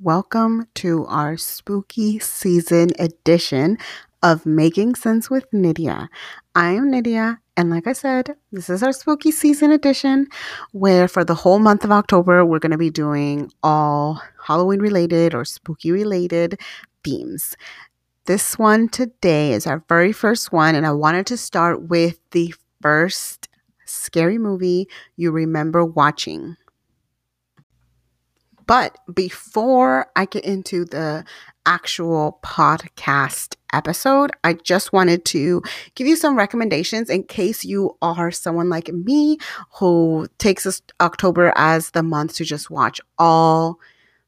Welcome to our spooky season edition of Making Sense with Nydia. I am Nydia, and like I said, this is our spooky season edition where for the whole month of October, we're going to be doing all Halloween related or spooky related themes. This one today is our very first one, and I wanted to start with the first scary movie you remember watching. But before I get into the actual podcast episode, I just wanted to give you some recommendations in case you are someone like me who takes October as the month to just watch all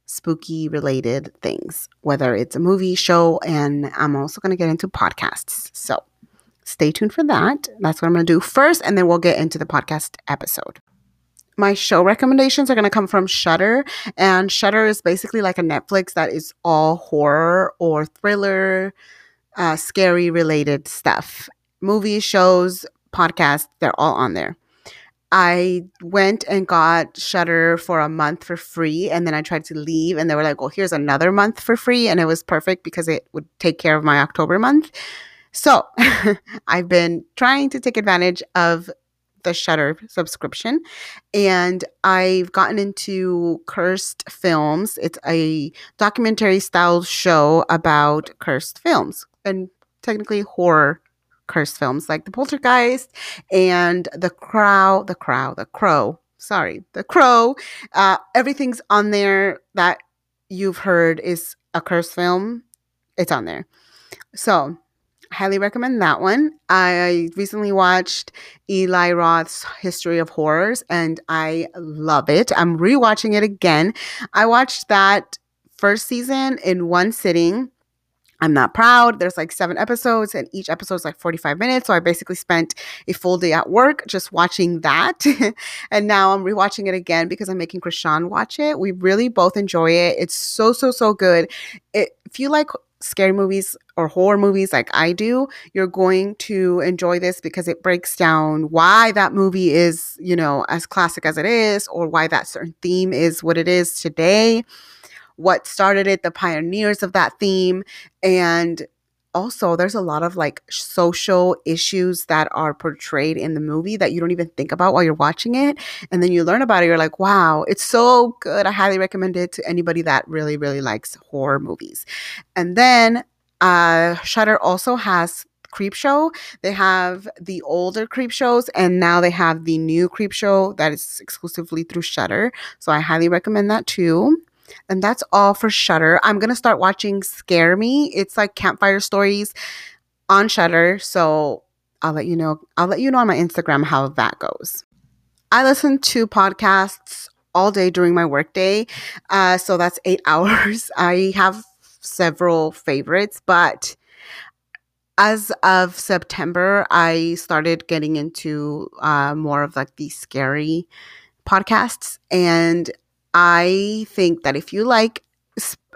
spooky related things, whether it's a movie, show, and I'm also going to get into podcasts. So stay tuned for that. That's what I'm going to do first, and then we'll get into the podcast episode my show recommendations are going to come from Shudder, and Shudder is basically like a Netflix that is all horror or thriller, uh, scary related stuff. Movies, shows, podcasts, they're all on there. I went and got Shudder for a month for free, and then I tried to leave, and they were like, "Well, here's another month for free," and it was perfect because it would take care of my October month. So I've been trying to take advantage of the Shudder subscription, and I've gotten into Cursed Films. It's a documentary style show about cursed films and technically horror cursed films like The Poltergeist and The Crow, The Crow, The Crow. Sorry, The Crow. Uh, everything's on there that you've heard is a cursed film. It's on there. So highly recommend that one. I recently watched Eli Roth's History of Horrors and I love it. I'm rewatching it again. I watched that first season in one sitting. I'm not proud. There's like seven episodes, and each episode is like 45 minutes. So I basically spent a full day at work just watching that. and now I'm rewatching it again because I'm making Krishan watch it. We really both enjoy it. It's so, so, so good. It, if you like scary movies or horror movies like I do, you're going to enjoy this because it breaks down why that movie is, you know, as classic as it is, or why that certain theme is what it is today, what started it, the pioneers of that theme, and also there's a lot of like social issues that are portrayed in the movie that you don't even think about while you're watching it and then you learn about it you're like wow it's so good i highly recommend it to anybody that really really likes horror movies. And then uh shudder also has creep show. They have the older creep shows and now they have the new creep show that is exclusively through shudder so i highly recommend that too and that's all for Shudder. I'm gonna start watching Scare Me. It's like campfire stories on Shudder. So I'll let you know. I'll let you know on my Instagram how that goes. I listen to podcasts all day during my workday. Uh, so that's eight hours. I have several favorites, but as of September, I started getting into uh, more of like these scary podcasts. And I think that if you like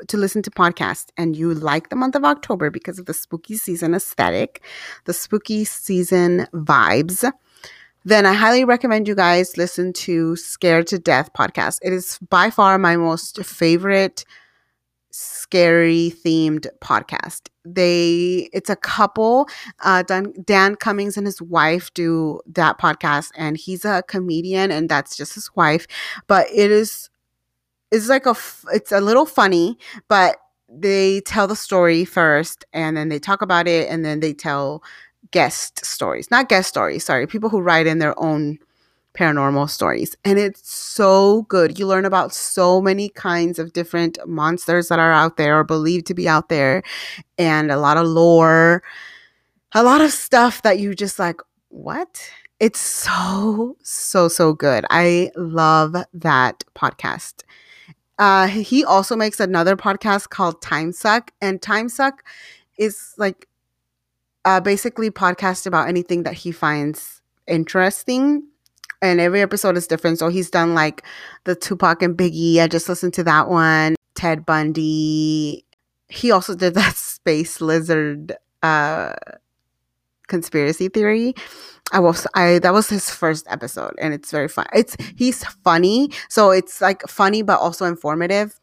to listen to podcasts and you like the month of October because of the spooky season aesthetic, the spooky season vibes, then I highly recommend you guys listen to Scared to Death podcast. It is by far my most favorite scary themed podcast. They it's a couple. Uh, Dan, Dan Cummins and his wife do that podcast, and he's a comedian, and that's just his wife. But it is it's like a it's a little funny, but they tell the story first and then they talk about it and then they tell guest stories. Not guest stories, sorry, people who write in their own paranormal stories. And it's so good. You learn about so many kinds of different monsters that are out there or believed to be out there and a lot of lore, a lot of stuff that you just like, what? It's so, so, so good. I love that podcast. Uh, he also makes another podcast called Time Suck, and Time Suck is like uh, basically podcast about anything that he finds interesting. And every episode is different. So he's done like the Tupac and Biggie. I just listened to that one. Ted Bundy. He also did that space lizard uh, conspiracy theory. I was I that was his first episode and it's very fun. It's he's funny, so it's like funny but also informative.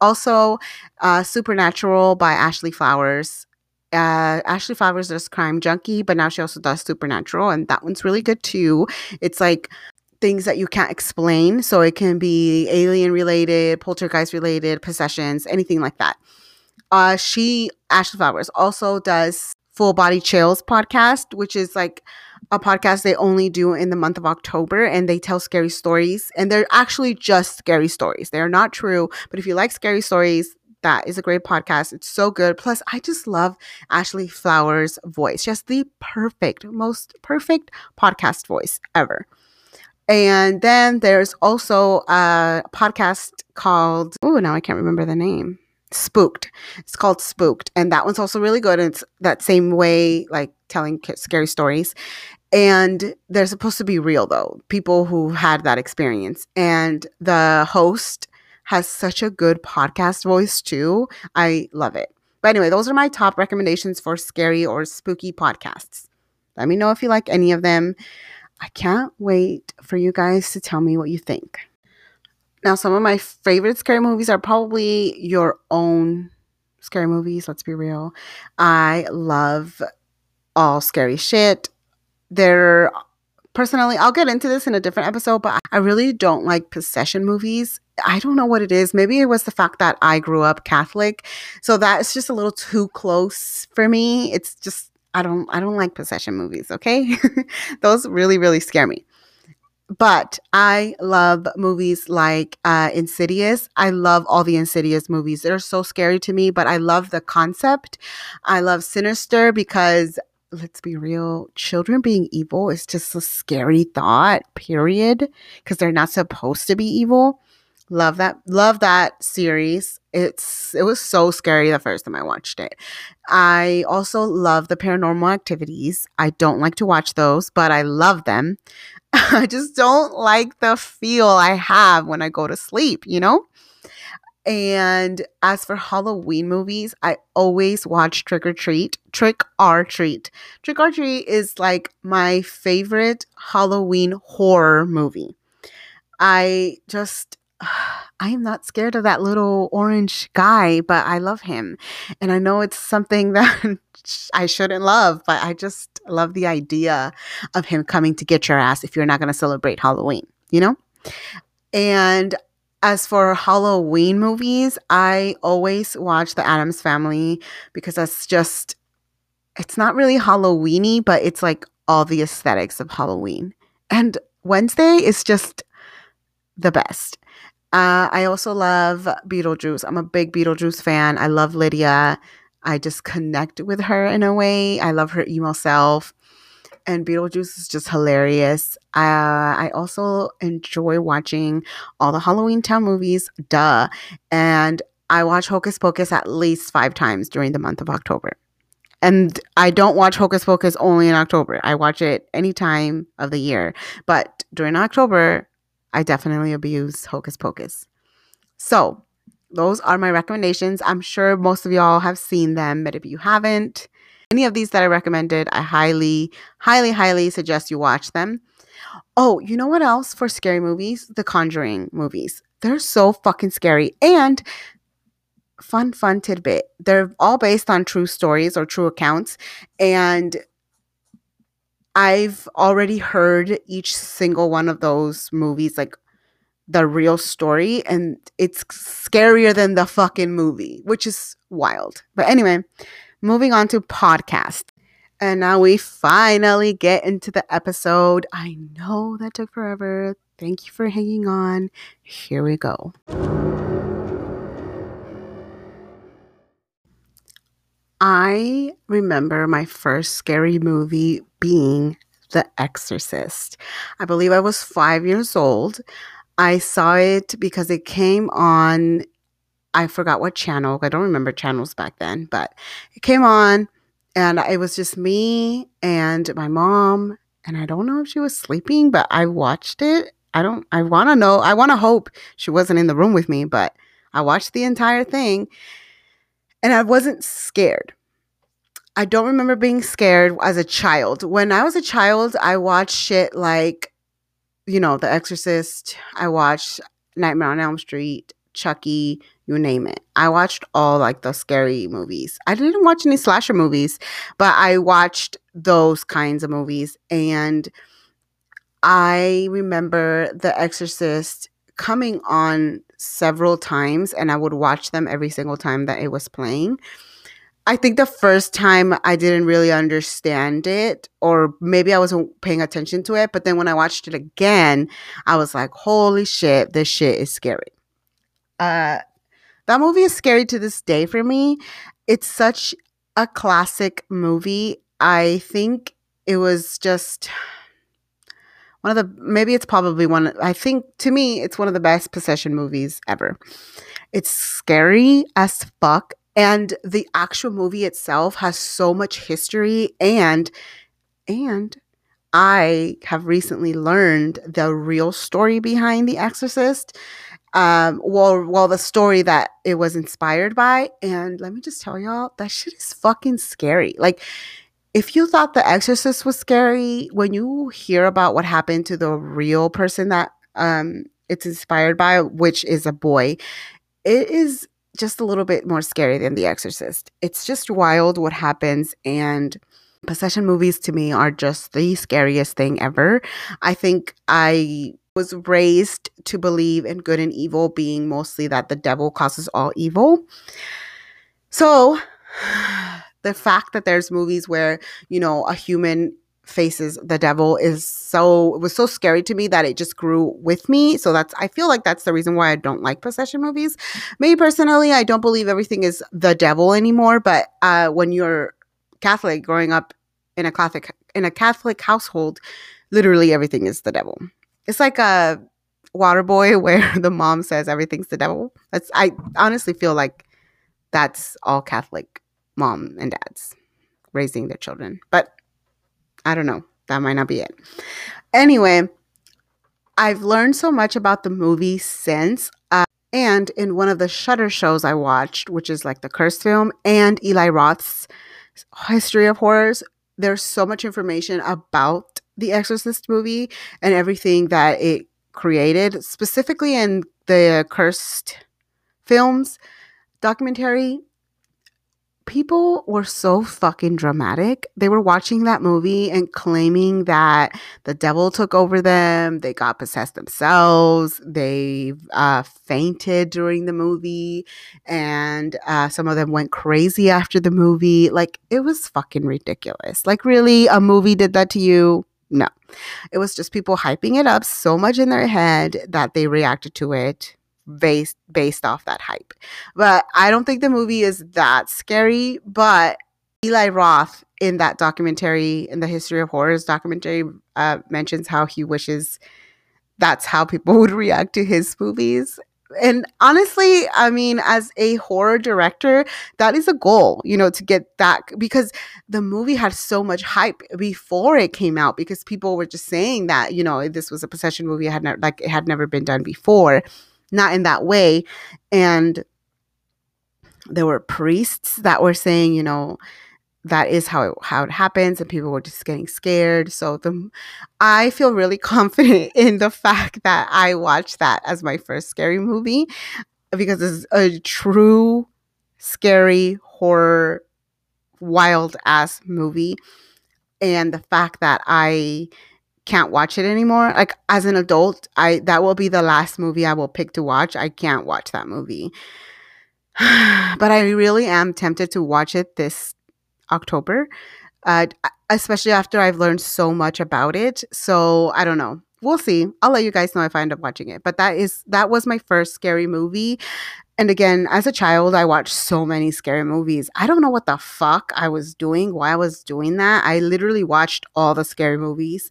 Also, uh, Supernatural by Ashley Flowers. Uh, Ashley Flowers does Crime Junkie, but now she also does Supernatural, and that one's really good too. It's like things that you can't explain, so it can be alien related, poltergeist related, possessions, anything like that. Uh, she Ashley Flowers also does Full Body Chills podcast, which is like a podcast they only do in the month of October and they tell scary stories. And they're actually just scary stories. They're not true. But if you like scary stories, that is a great podcast. It's so good. Plus, I just love Ashley Flowers' voice. Just the perfect, most perfect podcast voice ever. And then there's also a podcast called, oh, now I can't remember the name. Spooked. It's called Spooked. And that one's also really good. It's that same way, like telling scary stories. And they're supposed to be real, though, people who had that experience. And the host has such a good podcast voice, too. I love it. But anyway, those are my top recommendations for scary or spooky podcasts. Let me know if you like any of them. I can't wait for you guys to tell me what you think. Now, some of my favorite scary movies are probably your own scary movies, let's be real. I love all scary shit. They're personally, I'll get into this in a different episode, but I really don't like possession movies. I don't know what it is. Maybe it was the fact that I grew up Catholic. So that's just a little too close for me. It's just I don't I don't like possession movies, okay? Those really really scare me. But I love movies like uh, Insidious. I love all the Insidious movies. They're so scary to me, but I love the concept. I love Sinister because let's be real, children being evil is just a scary thought, period, because they're not supposed to be evil. Love that love that series. It's it was so scary the first time I watched it. I also love the paranormal activities. I don't like to watch those, but I love them. I just don't like the feel I have when I go to sleep, you know? And as for Halloween movies, I always watch Trick 'r Treat. Trick 'r Treat. Trick 'r Treat is like my favorite Halloween horror movie. I just I am not scared of that little orange guy, but I love him. And I know it's something that I shouldn't love, but I just love the idea of him coming to get your ass if you're not going to celebrate Halloween, you know? And as for Halloween movies, I always watch The Addams Family because that's just, it's not really Halloweeny, but it's like all the aesthetics of Halloween. And Wednesday is just the best. Uh, I also love Beetlejuice. I'm a big Beetlejuice fan. I love Lydia. I just connect with her in a way. I love her emo self and Beetlejuice is just hilarious. Uh, I also enjoy watching all the Halloween Town movies, duh. And I watch Hocus Pocus at least five times during the month of October. And I don't watch Hocus Pocus only in October. I watch it any time of the year. But during October, I definitely abuse Hocus Pocus. So, those are my recommendations. I'm sure most of y'all have seen them, but if you haven't, any of these that I recommended, I highly, highly, highly suggest you watch them. Oh, you know what else for scary movies? The Conjuring movies. They're so fucking scary. And fun, fun tidbit. They're all based on true stories or true accounts. And I've already heard each single one of those movies, like the real story, and it's scarier than the fucking movie, which is wild. But anyway, moving on to podcast. And now we finally get into the episode. I know that took forever. Thank you for hanging on. Here we go. I remember my first scary movie being The Exorcist. I believe I was five years old. I saw it because it came on I forgot what channel. I don't remember channels back then, but it came on and it was just me and my mom. And I don't know if she was sleeping, but I watched it. I don't, I want to know, I want to hope she wasn't in the room with me, but I watched the entire thing and I wasn't scared. I don't remember being scared as a child. When I was a child, I watched shit like, you know, The Exorcist. I watched Nightmare on Elm Street, Chucky, you name it. I watched all like the scary movies. I didn't watch any slasher movies, but I watched those kinds of movies. And I remember The Exorcist coming on several times, and I would watch them every single time that it was playing. I think the first time I didn't really understand it, or maybe I wasn't paying attention to it. But then when I watched it again, I was like, holy shit, this shit is scary. Uh, that movie is scary to this day for me. It's such a classic movie. I think it was just one of the maybe it's probably one I think to me it's one of the best possession movies ever. It's scary as fuck and the actual movie itself has so much history and and I have recently learned the real story behind The Exorcist. Um, well, well, the story that it was inspired by, and let me just tell y'all, that shit is fucking scary. Like, if you thought The Exorcist was scary, when you hear about what happened to the real person that um, it's inspired by, which is a boy, it is just a little bit more scary than The Exorcist. It's just wild what happens, and possession movies to me are just the scariest thing ever. I think I was raised to believe in good and evil being mostly that the devil causes all evil. So, the fact that there's movies where, you know, a human faces the devil is so it was so scary to me that it just grew with me. So that's i feel like that's the reason why i don't like possession movies. Me personally i don't believe everything is the devil anymore but uh when you're catholic growing up in a catholic in a catholic household literally everything is the devil. It's like a water boy where the mom says everything's the devil. That's i honestly feel like that's all catholic mom and dads raising their children. But I don't know. That might not be it. Anyway, I've learned so much about the movie since. Uh, and in one of the Shudder shows I watched, which is like the Curse film and Eli Roth's History of Horrors, there's so much information about the Exorcist movie and everything that it created, specifically in the Cursed films documentary people were so fucking dramatic. They were watching that movie and claiming that the devil took over them. They got possessed themselves. They uh, fainted during the movie. And uh, some of them went crazy after the movie. Like, it was fucking ridiculous. Like, really, a movie did that to you? No. It was just people hyping it up so much in their head that they reacted to it based based off that hype. But I don't think the movie is that scary, but Eli Roth in that documentary in the history of horrors documentary uh, mentions how he wishes that's how people would react to his movies and honestly i mean as a horror director that is a goal you know to get that because the movie had so much hype before it came out because people were just saying that you know this was a possession movie had never like it had never been done before not in that way. And there were priests that were saying, you know, that is how it, how it happens and people were just getting scared so the i feel really confident in the fact that i watched that as my first scary movie because it's a true scary horror wild ass movie and the fact that i can't watch it anymore. Like as an adult, I that will be the last movie I will pick to watch. I can't watch that movie. but I really am tempted to watch it this October. Uh, especially after I've learned so much about it. So I don't know. We'll see. I'll let you guys know if I end up watching it. But that is that was my first scary movie. And again, as a child, I watched so many scary movies. I don't know what the fuck I was doing, why I was doing that. I literally watched all the scary movies.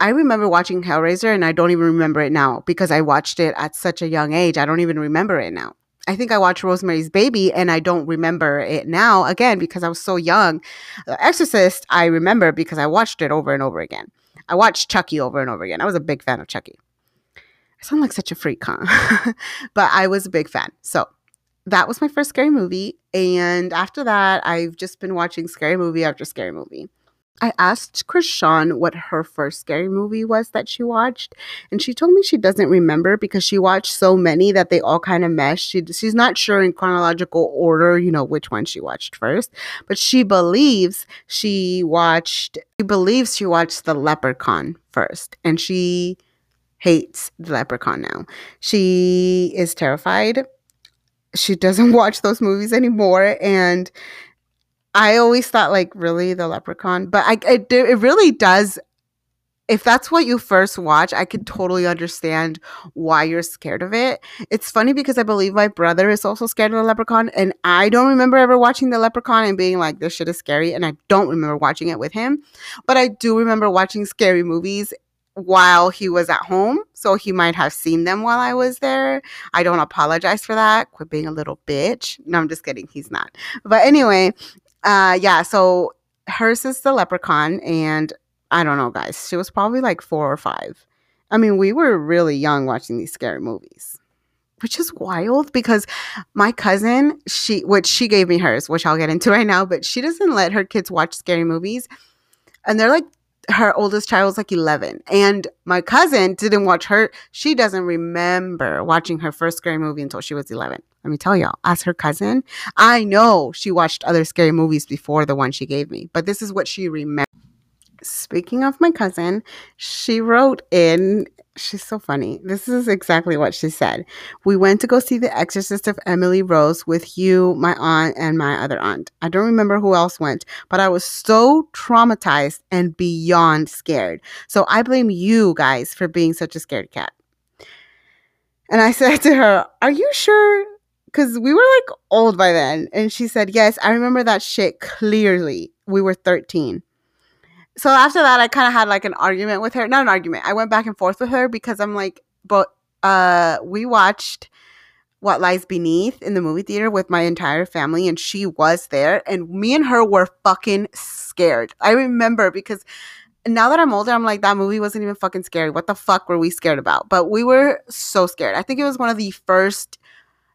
I remember watching Hellraiser and I don't even remember it now because I watched it at such a young age. I don't even remember it now. I think I watched Rosemary's Baby and I don't remember it now again because I was so young. The Exorcist, I remember because I watched it over and over again. I watched Chucky over and over again. I was a big fan of Chucky. I sound like such a freak, huh? but I was a big fan. So that was my first scary movie. And after that, I've just been watching scary movie after scary movie. I asked Krishan what her first scary movie was that she watched, and she told me she doesn't remember because she watched so many that they all kind of mesh. She, she's not sure in chronological order, you know, which one she watched first, but she believes she watched, she believes she watched The Leprechaun first, and she hates The Leprechaun now. She is terrified. She doesn't watch those movies anymore, and I always thought like really the leprechaun, but I it, it really does if that's what you first watch, I could totally understand why you're scared of it. It's funny because I believe my brother is also scared of the leprechaun, and I don't remember ever watching the leprechaun and being like, this shit is scary, and I don't remember watching it with him. But I do remember watching scary movies while he was at home, so he might have seen them while I was there. I don't apologize for that. Quit being a little bitch. No, I'm just kidding. He's not. But anyway, uh, yeah, so hers is the leprechaun, and I don't know, guys. She was probably like four or five. I mean, we were really young watching these scary movies, which is wild because my cousin, she, which she gave me hers, which I'll get into right now, but she doesn't let her kids watch scary movies. And they're like her oldest child was like 11 and my cousin didn't watch her she doesn't remember watching her first scary movie until she was 11 let me tell y'all as her cousin i know she watched other scary movies before the one she gave me but this is what she remembers speaking of my cousin she wrote in she's so funny. This is exactly what she said. We went to go see The Exorcist of Emily Rose with you, my aunt, and my other aunt. I don't remember who else went, but I was so traumatized and beyond scared. So I blame you guys for being such a scared cat. And I said to her, Are you sure? Because we were like old by then. And she said, Yes, I remember that shit clearly. We were 13 so after that, I kind of had like an argument with her. Not an argument. I went back and forth with her because I'm like, but uh, we watched What Lies Beneath in the movie theater with my entire family, and she was there, and me and her were fucking scared. I remember because now that I'm older, I'm like, that movie wasn't even fucking scary. What the fuck were we scared about? But we were so scared. I think it was one of the first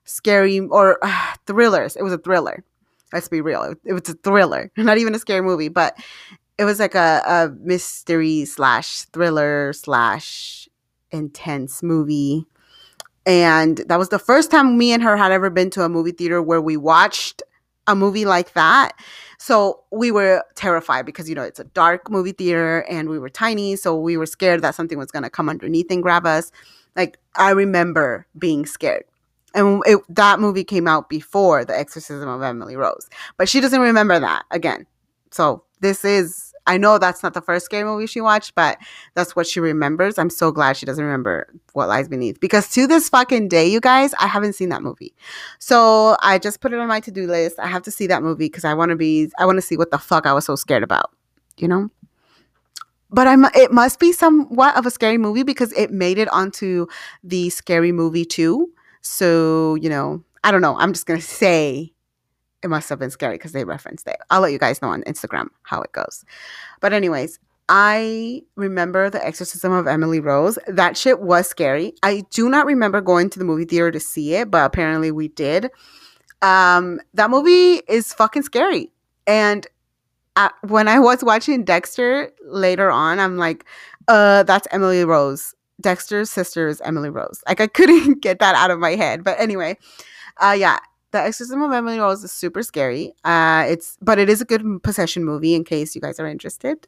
scary or uh, thrillers. It was a thriller. Let's be real. It, it was a thriller, not even a scary movie, but it was like a, a mystery slash thriller slash intense movie. And that was the first time me and her had ever been to a movie theater where we watched a movie like that. So we were terrified because, you know, it's a dark movie theater and we were tiny. So we were scared that something was going to come underneath and grab us. Like, I remember being scared. And it, that movie came out before The Exorcism of Emily Rose. But she doesn't remember that again. So this is I know that's not the first scary movie she watched, but that's what she remembers. I'm so glad she doesn't remember what lies beneath because to this fucking day, you guys, I haven't seen that movie. So I just put it on my to-do list. I have to see that movie because I want to be I want to see what the fuck I was so scared about, you know? But I'm it must be somewhat of a scary movie because it made it onto the scary movie too. So, you know, I don't know. I'm just going to say it must have been scary because they referenced it. I'll let you guys know on Instagram how it goes. But, anyways, I remember the exorcism of Emily Rose. That shit was scary. I do not remember going to the movie theater to see it, but apparently we did. Um, that movie is fucking scary. And when I was watching Dexter later on, I'm like, uh, that's Emily Rose. Dexter's sister is Emily Rose. Like I couldn't get that out of my head. But anyway, uh yeah, the Exorcism of Emily Rose is super scary. Uh, it's but it is a good possession movie in case you guys are interested.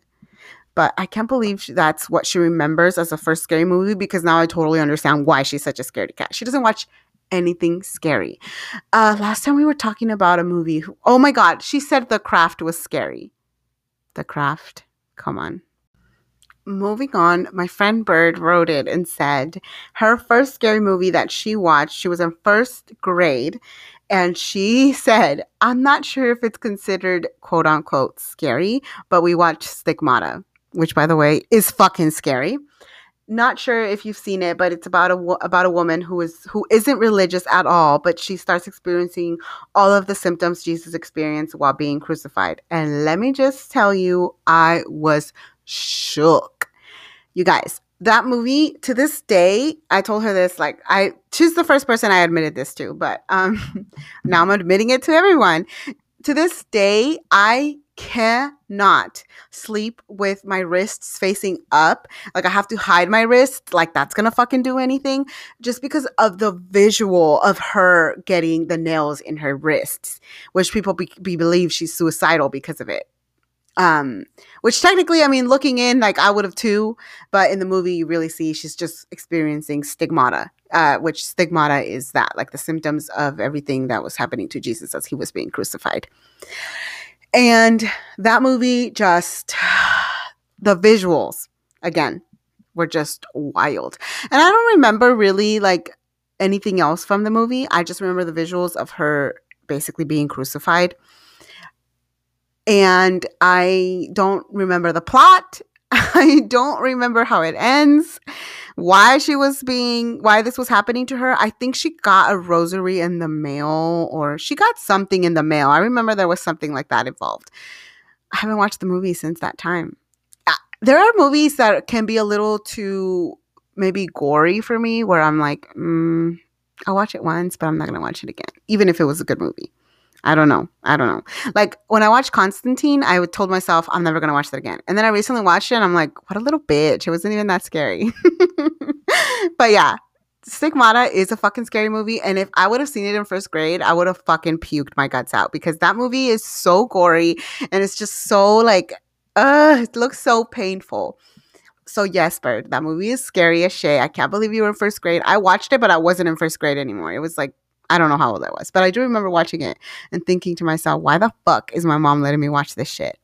But I can't believe that's what she remembers as a first scary movie because now I totally understand why she's such a scaredy cat. She doesn't watch anything scary. Uh, last time we were talking about a movie. Oh my god, she said The Craft was scary. The Craft. Come on. Moving on, my friend Bird wrote it and said her first scary movie that she watched, she was in first grade, and she said, I'm not sure if it's considered quote unquote scary, but we watched Stigmata, which by the way is fucking scary. Not sure if you've seen it, but it's about a about a woman who is who isn't religious at all, but she starts experiencing all of the symptoms Jesus experienced while being crucified. And let me just tell you, I was shook. You guys, that movie to this day, I told her this like I she's the first person I admitted this to, but um now I'm admitting it to everyone. To this day, I cannot sleep with my wrists facing up. Like I have to hide my wrist, like that's gonna fucking do anything, just because of the visual of her getting the nails in her wrists, which people be, be believe she's suicidal because of it. Um, which technically, I mean, looking in, like I would have too, but in the movie, you really see she's just experiencing stigmata, uh, which stigmata is that, like the symptoms of everything that was happening to Jesus as he was being crucified. And that movie just, the visuals, again, were just wild. And I don't remember really like anything else from the movie. I just remember the visuals of her basically being crucified. And I don't remember the plot. I don't remember how it ends why she was being why this was happening to her. I think she got a rosary in the mail or she got something in the mail. I remember there was something like that involved. I haven't watched the movie since that time. Uh, there are movies that can be a little too maybe gory for me where I'm like, mm, I'll watch it once, but I'm not going to watch it again, even if it was a good movie. I don't know. I don't know. Like when I watched Constantine, I told myself I'm never gonna watch that again. And then I recently watched it and I'm like, what a little bitch. It wasn't even that scary. but yeah, Stigmata is a fucking scary movie. And if I would have seen it in first grade, I would have fucking puked my guts out because that movie is so gory and it's just so like, uh, it looks so painful. So yes, Bird, that movie is scary as shit. I can't believe you were in first grade. I watched it, but I wasn't in first grade anymore. It was like I don't know how old I was, but I do remember watching it and thinking to myself, why the fuck is my mom letting me watch this shit?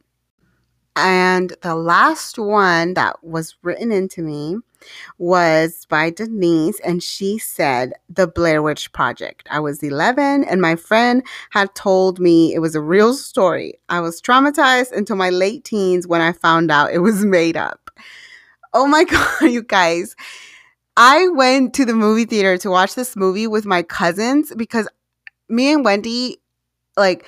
And the last one that was written into me was by Denise, and she said, The Blair Witch Project. I was 11, and my friend had told me it was a real story. I was traumatized until my late teens when I found out it was made up. Oh my God, you guys. I went to the movie theater to watch this movie with my cousins because me and Wendy, like,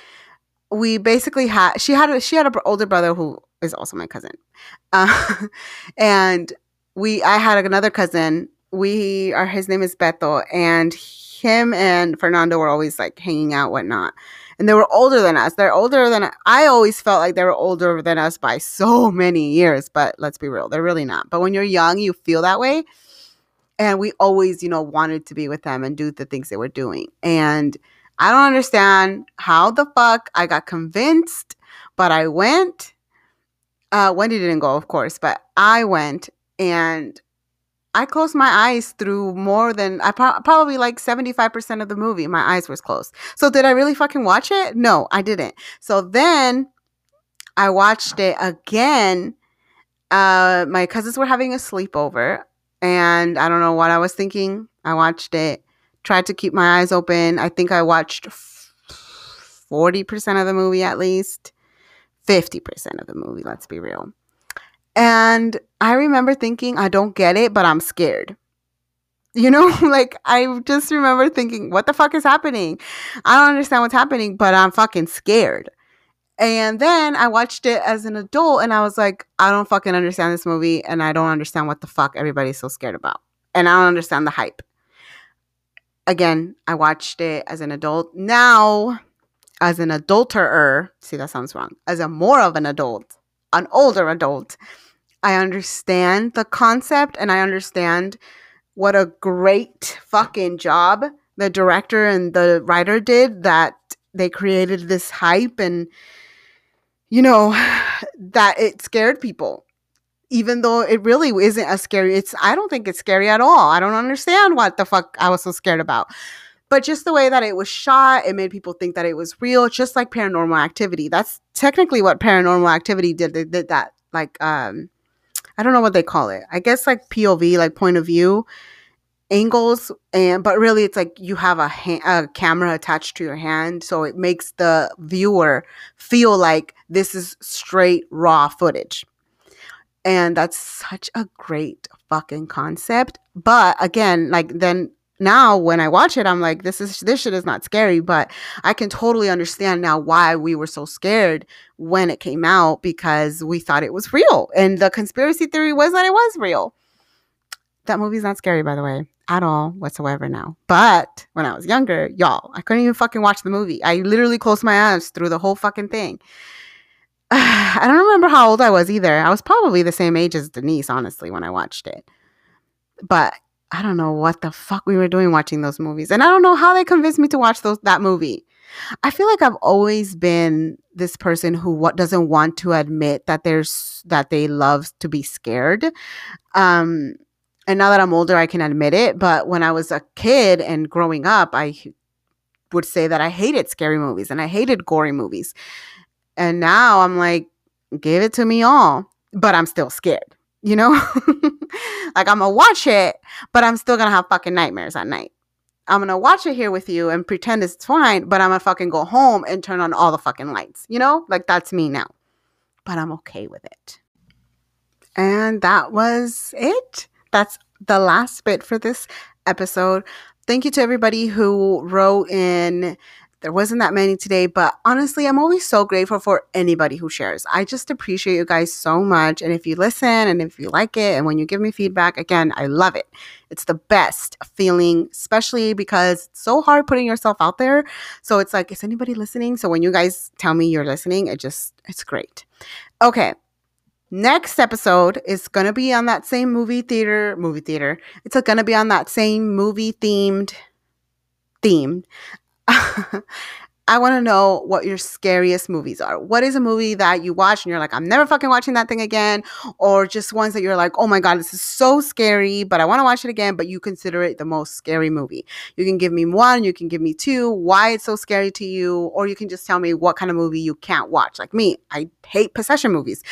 we basically had she had a, she had an older brother who is also my cousin, uh, and we I had another cousin. We are his name is Beto, and him and Fernando were always like hanging out, whatnot. And they were older than us. They're older than I always felt like they were older than us by so many years. But let's be real, they're really not. But when you're young, you feel that way and we always you know wanted to be with them and do the things they were doing and i don't understand how the fuck i got convinced but i went uh wendy didn't go of course but i went and i closed my eyes through more than i pro- probably like 75% of the movie my eyes was closed. So did i really fucking watch it? No i didn't. So then i watched it again uh my cousins were having a sleepover and I don't know what I was thinking. I watched it, tried to keep my eyes open. I think I watched 40% of the movie at least, 50% of the movie, let's be real. And I remember thinking, I don't get it, but I'm scared. You know, like I just remember thinking, what the fuck is happening? I don't understand what's happening, but I'm fucking scared. And then I watched it as an adult and I was like, I don't fucking understand this movie and I don't understand what the fuck everybody's so scared about. And I don't understand the hype. Again, I watched it as an adult. Now, as an adulterer, see, that sounds wrong, as a more of an adult, an older adult, I understand the concept and I understand what a great fucking job the director and the writer did that they created this hype and you know, that it scared people. Even though it really isn't as scary. It's I don't think it's scary at all. I don't understand what the fuck I was so scared about. But just the way that it was shot, it made people think that it was real, just like paranormal activity. That's technically what paranormal activity did. They did that like um I don't know what they call it. I guess like POV, like point of view angles and but really it's like you have a, ha- a camera attached to your hand so it makes the viewer feel like this is straight raw footage. And that's such a great fucking concept but again like then now when i watch it i'm like this is this shit is not scary but i can totally understand now why we were so scared when it came out because we thought it was real and the conspiracy theory was that it was real That movie's not scary, by the way, at all whatsoever now. But when I was younger, y'all, I couldn't even fucking watch the movie. I literally closed my eyes through the whole fucking thing. I don't remember how old I was either. I was probably the same age as Denise, honestly, when I watched it. But I don't know what the fuck we were doing watching those movies. And I don't know how they convinced me to watch those that movie. I feel like I've always been this person who what doesn't want to admit that there's that they love to be scared. Um and now that I'm older I can admit it, but when I was a kid and growing up, I would say that I hated scary movies and I hated gory movies. And now I'm like give it to me all, but I'm still scared, you know? like I'm gonna watch it, but I'm still gonna have fucking nightmares at night. I'm gonna watch it here with you and pretend it's fine, but I'm gonna fucking go home and turn on all the fucking lights. You know, like that's me now. But I'm okay with it. And that was it. That's the last bit for this episode. Thank you to everybody who wrote in there wasn't that many today, but honestly, I'm always so grateful for anybody who shares. I just appreciate you guys so much. And if you listen and if you like it and when you give me feedback, again, I love it. It's the best feeling, especially because it's so hard putting yourself out there. So it's like, is anybody listening? So when you guys tell me you're listening, it just, it's great. Okay. Next episode is going to be on that same movie theater, movie theater. It's going to be on that same movie themed theme I want to know what your scariest movies are. What is a movie that you watch and you're like, I'm never fucking watching that thing again? Or just ones that you're like, oh my God, this is so scary, but I want to watch it again, but you consider it the most scary movie. You can give me one, you can give me two, why it's so scary to you, or you can just tell me what kind of movie you can't watch. Like me, I hate possession movies.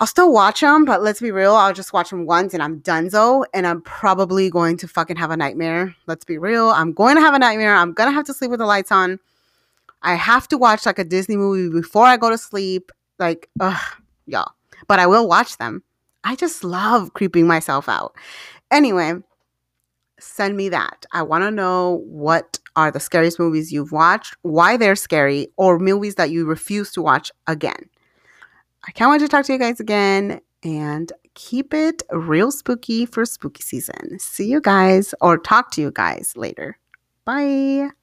I'll still watch them, but let's be real, I'll just watch them once and I'm donezo and I'm probably going to fucking have a nightmare. Let's be real. I'm going to have a nightmare. I'm going to have to sleep with the lights on. I have to watch like a Disney movie before I go to sleep. Like, ugh, y'all. But I will watch them. I just love creeping myself out. Anyway, send me that. I want to know what are the scariest movies you've watched, why they're scary, or movies that you refuse to watch again. I can't wait to talk to you guys again and keep it real spooky for spooky season. See you guys or talk to you guys later. Bye.